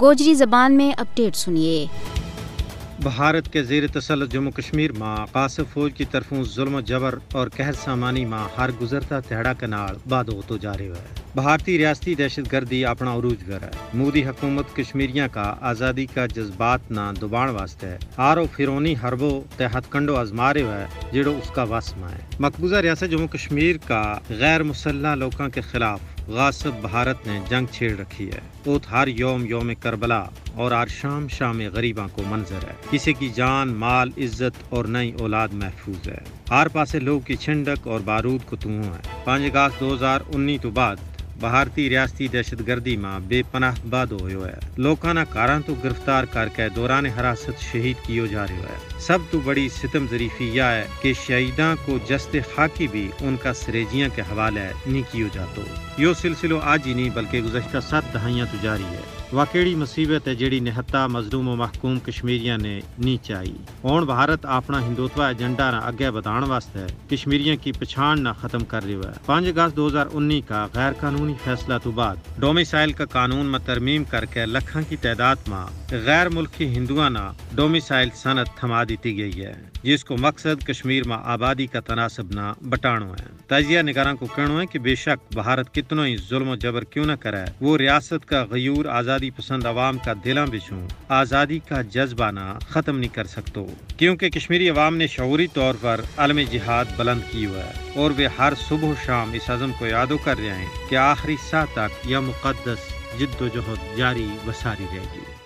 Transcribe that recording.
گوجری زبان میں اپڈیٹ سنیے۔ بھارت کے زیر تسلط جموں کشمیر ماں قاصف فوج کی طرفوں ظلم و جبر اور قہر سامانی ماں ہر گزرتا تہڑا کنال باد ہو تو جا رہے ہے بھارتی ریاستی دہشت گردی اپنا عروج گر ہے۔ مودی حکومت کشمیریاں کا آزادی کا جذبات نہ دبان واسطے ہے آرو فرونی حربو تحت کنڈو ازمارے ہے جڑو اس کا واسمہ ہے۔ مقبوضہ ریاست جموں کشمیر کا غیر مسلح لوکاں کے خلاف غاصب بھارت نے جنگ چھیڑ رکھی ہے۔ اوت ہر یوم یوم کربلا اور آر شام شام غریباں کو منظر ہے۔ کسی کی جان، مال، عزت اور نئی اولاد محفوظ ہے۔ ہر پاسے لوگ کی چھنڈک اور بارود کو توں ہے پانچ اگست دو ہزار انی تو بعد بھارتی ریاستی دہشت گردی ماں بے پناہ باد ہوئے ہے لوکانا کاراں تو گرفتار کر کے دوران حراست شہید کیو جا رہے ہے سب تو بڑی ستم ظریفی یہ ہے کہ شہیداں کو جست خاکی بھی ان کا سریجیاں کے حوالے نہیں کیو جاتو یہ سلسلو آج ہی نہیں بلکہ گزشتہ سات دہائیاں تو جاری ہے واقعی مصیبت ہے جیڑی نہتا مظلوم و محکوم کشمیریاں نے نہیں چاہی۔ ہوں بھارت اپنا ہندوتوا ایجنڈا نہ اگے بدھان واسطے کشمیریاں کی پچھان نہ ختم کر رہی ہے۔ پانچ اگست دو ہزار انی کا غیر قانونی فیصلہ تو بعد ڈومیسائل کا قانون میں ترمیم کر کے لکھاں کی تعداد میں غیر ملکی ہندوؤں نہ ڈومیسائل صنعت تھما دیتی گئی ہے، جس کو مقصد کشمیر میں آبادی کا تناسب نہ بٹانو ہے۔ تجزیہ نگاراں کو کہنا ہے کہ بے شک بھارت کتنا ہی ظلم و جبر کیوں نہ کرے، وہ ریاست کا غیور آزادی آزادی پسند عوام کا دلاں بچوں آزادی کا جذبہ نہ ختم نہیں کر سکتو۔ کیونکہ کشمیری عوام نے شعوری طور پر عالم جہاد بلند کی ہوا ہے، اور وہ ہر صبح و شام اس عزم کو یادو کر رہے ہیں کہ آخری ساہ تک یہ مقدس جد و جہد جاری و ساری رہے گی۔